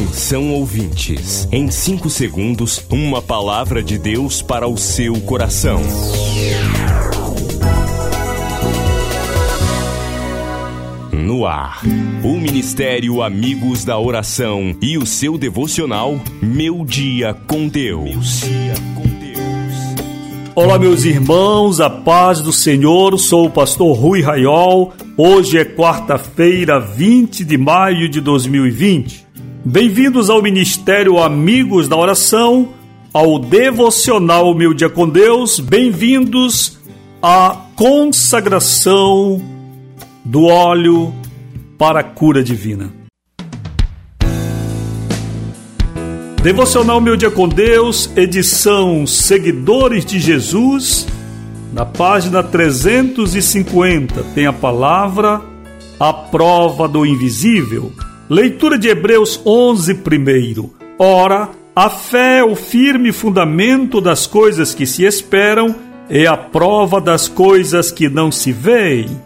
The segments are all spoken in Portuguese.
Atenção ouvintes, em 5 segundos, uma palavra de Deus para o seu coração. No ar, o Ministério Amigos da Oração e o seu devocional Meu Dia com Deus. Olá, meus irmãos, a paz do Senhor. Sou o pastor Rui Raiol. Hoje é quarta-feira, 20 de maio de 2020. Bem-vindos ao Ministério Amigos da Oração, ao Devocional Meu Dia com Deus, bem-vindos à consagração do óleo para a cura divina. Devocional Meu Dia com Deus, edição Seguidores de Jesus, na página 350 tem a palavra A Prova do Invisível Leitura de Hebreus 11, primeiro. Ora, a fé é o firme fundamento das coisas que se esperam e a prova das coisas que não se veem.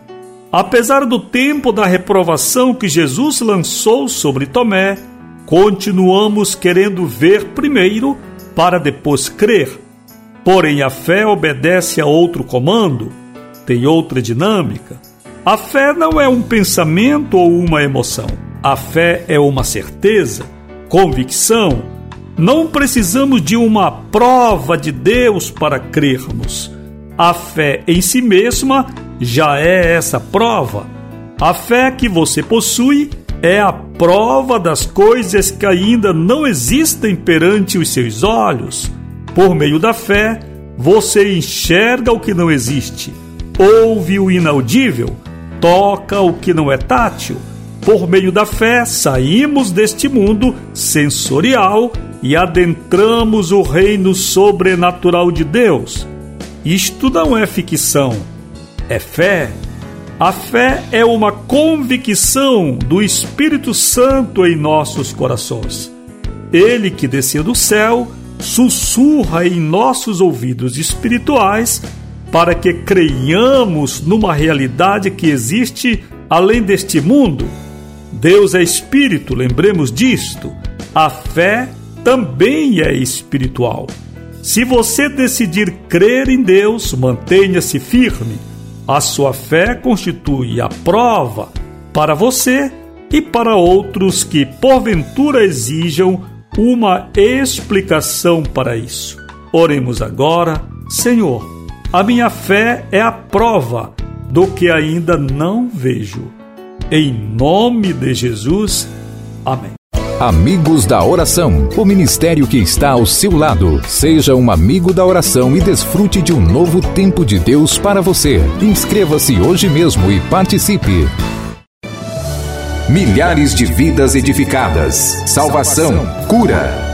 Apesar do tempo da reprovação que Jesus lançou sobre Tomé, continuamos querendo ver primeiro para depois crer. Porém, a fé obedece a outro comando, tem outra dinâmica. A fé não é um pensamento ou uma emoção. A fé é uma certeza, convicção. Não precisamos de uma prova de Deus para crermos. A fé em si mesma já é essa prova. A fé que você possui é a prova das coisas que ainda não existem perante os seus olhos. Por meio da fé, você enxerga o que não existe, ouve o inaudível, toca o que não é tátil por meio da fé, saímos deste mundo sensorial e adentramos o reino sobrenatural de Deus. Isto não é ficção, é fé. A fé é uma convicção do Espírito Santo em nossos corações. Ele que desceu do céu sussurra em nossos ouvidos espirituais para que creiamos numa realidade que existe além deste mundo Deus é espírito, lembremos disto. A fé também é espiritual. Se você decidir crer em Deus, mantenha-se firme. A sua fé constitui a prova para você e para outros que porventura exijam uma explicação para isso. Oremos agora, Senhor. A minha fé é a prova do que ainda não vejo. Em nome de Jesus. Amém. Amigos da Oração, o ministério que está ao seu lado. Seja um amigo da oração e desfrute de um novo tempo de Deus para você. Inscreva-se hoje mesmo e participe. Milhares de vidas edificadas, salvação, cura.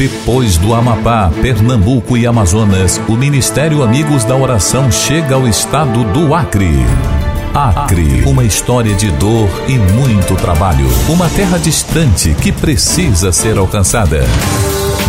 Depois do Amapá, Pernambuco e Amazonas, o Ministério Amigos da Oração chega ao estado do Acre. Acre, uma história de dor e muito trabalho. Uma terra distante que precisa ser alcançada.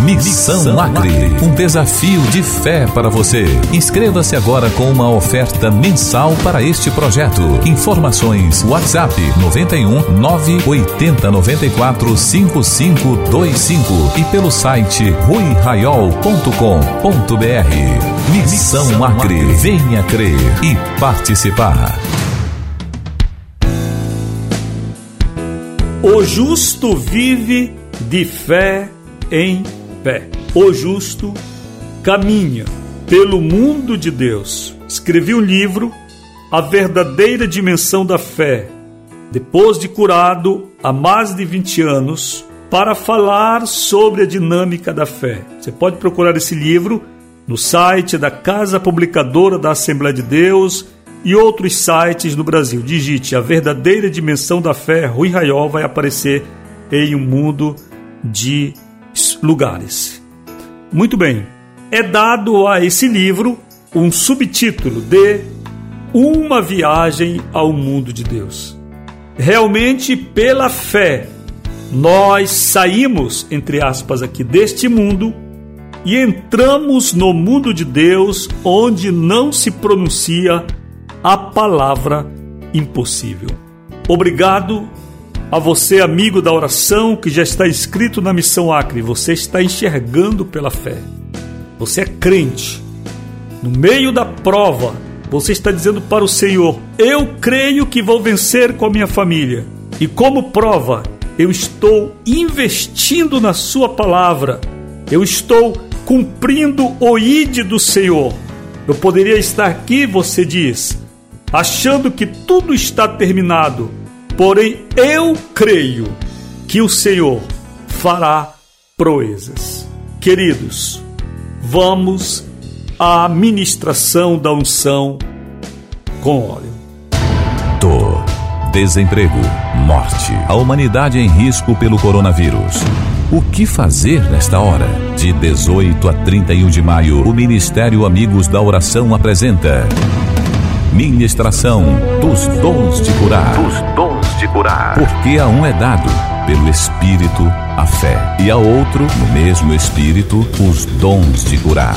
Missão Acre, um desafio de fé para você. Inscreva-se agora com uma oferta mensal para este projeto. Informações WhatsApp 91 980 94 5525 e pelo site ruiraiol.com.br. Missão Acre, venha crer e participar. O justo vive de fé em pé. O justo caminha pelo mundo de Deus. Escrevi um livro, A Verdadeira Dimensão da Fé, depois de curado há mais de 20 anos, para falar sobre a dinâmica da fé. Você pode procurar esse livro no site da Casa Publicadora da Assembleia de Deus e outros sites no Brasil. Digite A Verdadeira Dimensão da Fé, Rui Raiol vai aparecer em um mundo de lugares. Muito bem, é dado a esse livro um subtítulo de Uma Viagem ao Mundo de Deus. Realmente, pela fé, nós saímos, entre aspas, aqui deste mundo e entramos no mundo de Deus, onde não se pronuncia a palavra impossível. Obrigado a você, amigo da oração, que já está inscrito na Missão Acre. Você está enxergando pela fé. Você é crente. No meio da prova, você está dizendo para o Senhor: Eu creio que vou vencer com a minha família. E como prova, eu estou investindo na Sua palavra. Eu estou cumprindo o ide do Senhor. Eu poderia estar aqui, você diz, achando que tudo está terminado Porém, eu creio que o Senhor fará proezas. Queridos, vamos à ministração da unção com óleo. Dor, desemprego, morte, a humanidade em risco pelo coronavírus. O que fazer nesta hora? De 18 a 31 de maio, o Ministério Amigos da Oração apresenta Ministração dos Dons de Curar. Dos Dons Porque a um é dado, pelo Espírito, a fé, e a outro, no mesmo Espírito, os dons de curar.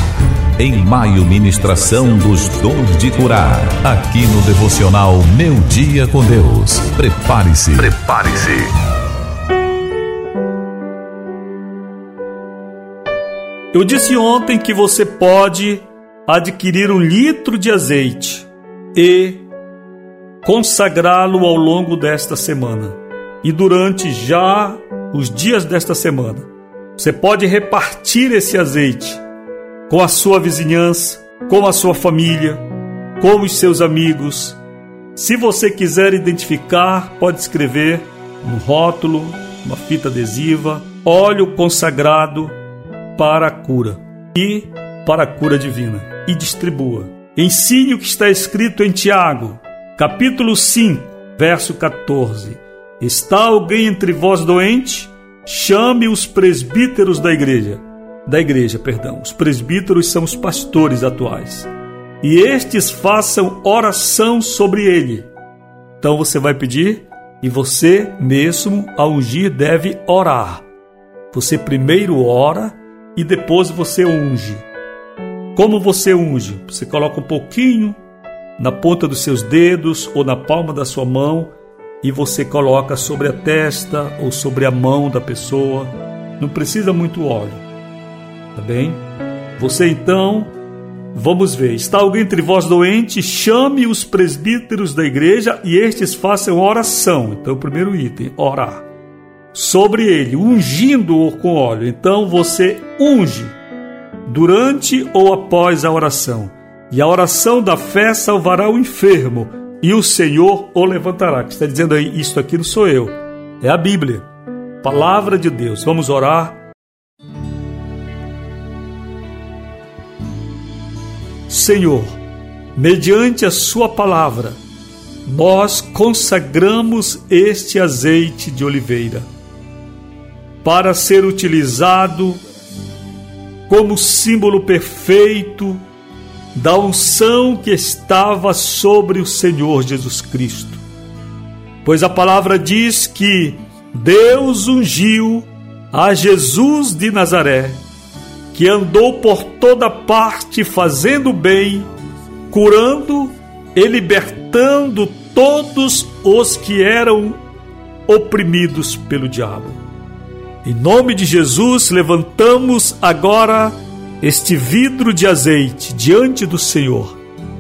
Em maio, ministração dos dons de curar. Aqui no devocional Meu Dia com Deus. Prepare-se. Prepare-se. Eu disse ontem que você pode adquirir um litro de azeite e consagrá-lo ao longo desta semana e durante já os dias desta semana. Você pode repartir esse azeite com a sua vizinhança, com a sua família, com os seus amigos. Se você quiser identificar, pode escrever no rótulo, uma fita adesiva, óleo consagrado para a cura e para a cura divina e distribua. Ensine o que está escrito em Tiago, capítulo 5, verso 14. Está alguém entre vós doente? Chame os presbíteros da igreja. Da igreja, perdão. Os presbíteros são os pastores atuais. E estes façam oração sobre ele. Então você vai pedir e você mesmo, ao ungir, deve orar. Você primeiro ora e depois você unge. Como você unge? Você coloca um pouquinho na ponta dos seus dedos ou na palma da sua mão e você coloca sobre a testa ou sobre a mão da pessoa. Não precisa muito óleo, tá bem? Você então, vamos ver, está alguém entre vós doente? Chame os presbíteros da igreja e estes façam oração. Então, o primeiro item, orar. Sobre ele, ungindo-o com óleo. Então, você unge durante ou após a oração. E a oração da fé salvará o enfermo, e o Senhor o levantará. Que está dizendo aí, isto aqui não sou eu, é a Bíblia, palavra de Deus. Vamos orar. Senhor, mediante a Sua palavra, nós consagramos este azeite de oliveira para ser utilizado como símbolo perfeito da unção que estava sobre o Senhor Jesus Cristo. Pois a palavra diz que Deus ungiu a Jesus de Nazaré, que andou por toda parte fazendo bem, curando e libertando todos os que eram oprimidos pelo diabo. Em nome de Jesus, levantamos agora este vidro de azeite diante do Senhor.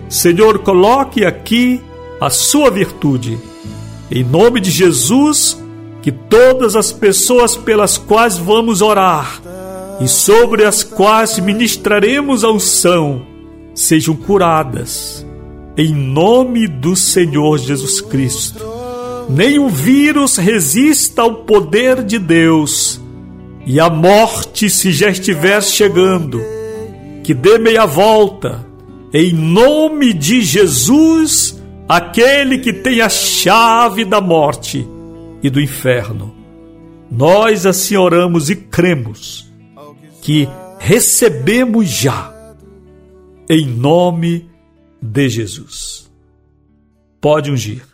Senhor, coloque aqui a sua virtude. Em nome de Jesus, que todas as pessoas pelas quais vamos orar e sobre as quais ministraremos a unção sejam curadas. Em nome do Senhor Jesus Cristo nenhum vírus resista ao poder de Deus. E a morte, se já estiver chegando, que dê meia volta, em nome de Jesus, aquele que tem a chave da morte e do inferno. Nós assim oramos e cremos, que recebemos já, em nome de Jesus. Pode ungir.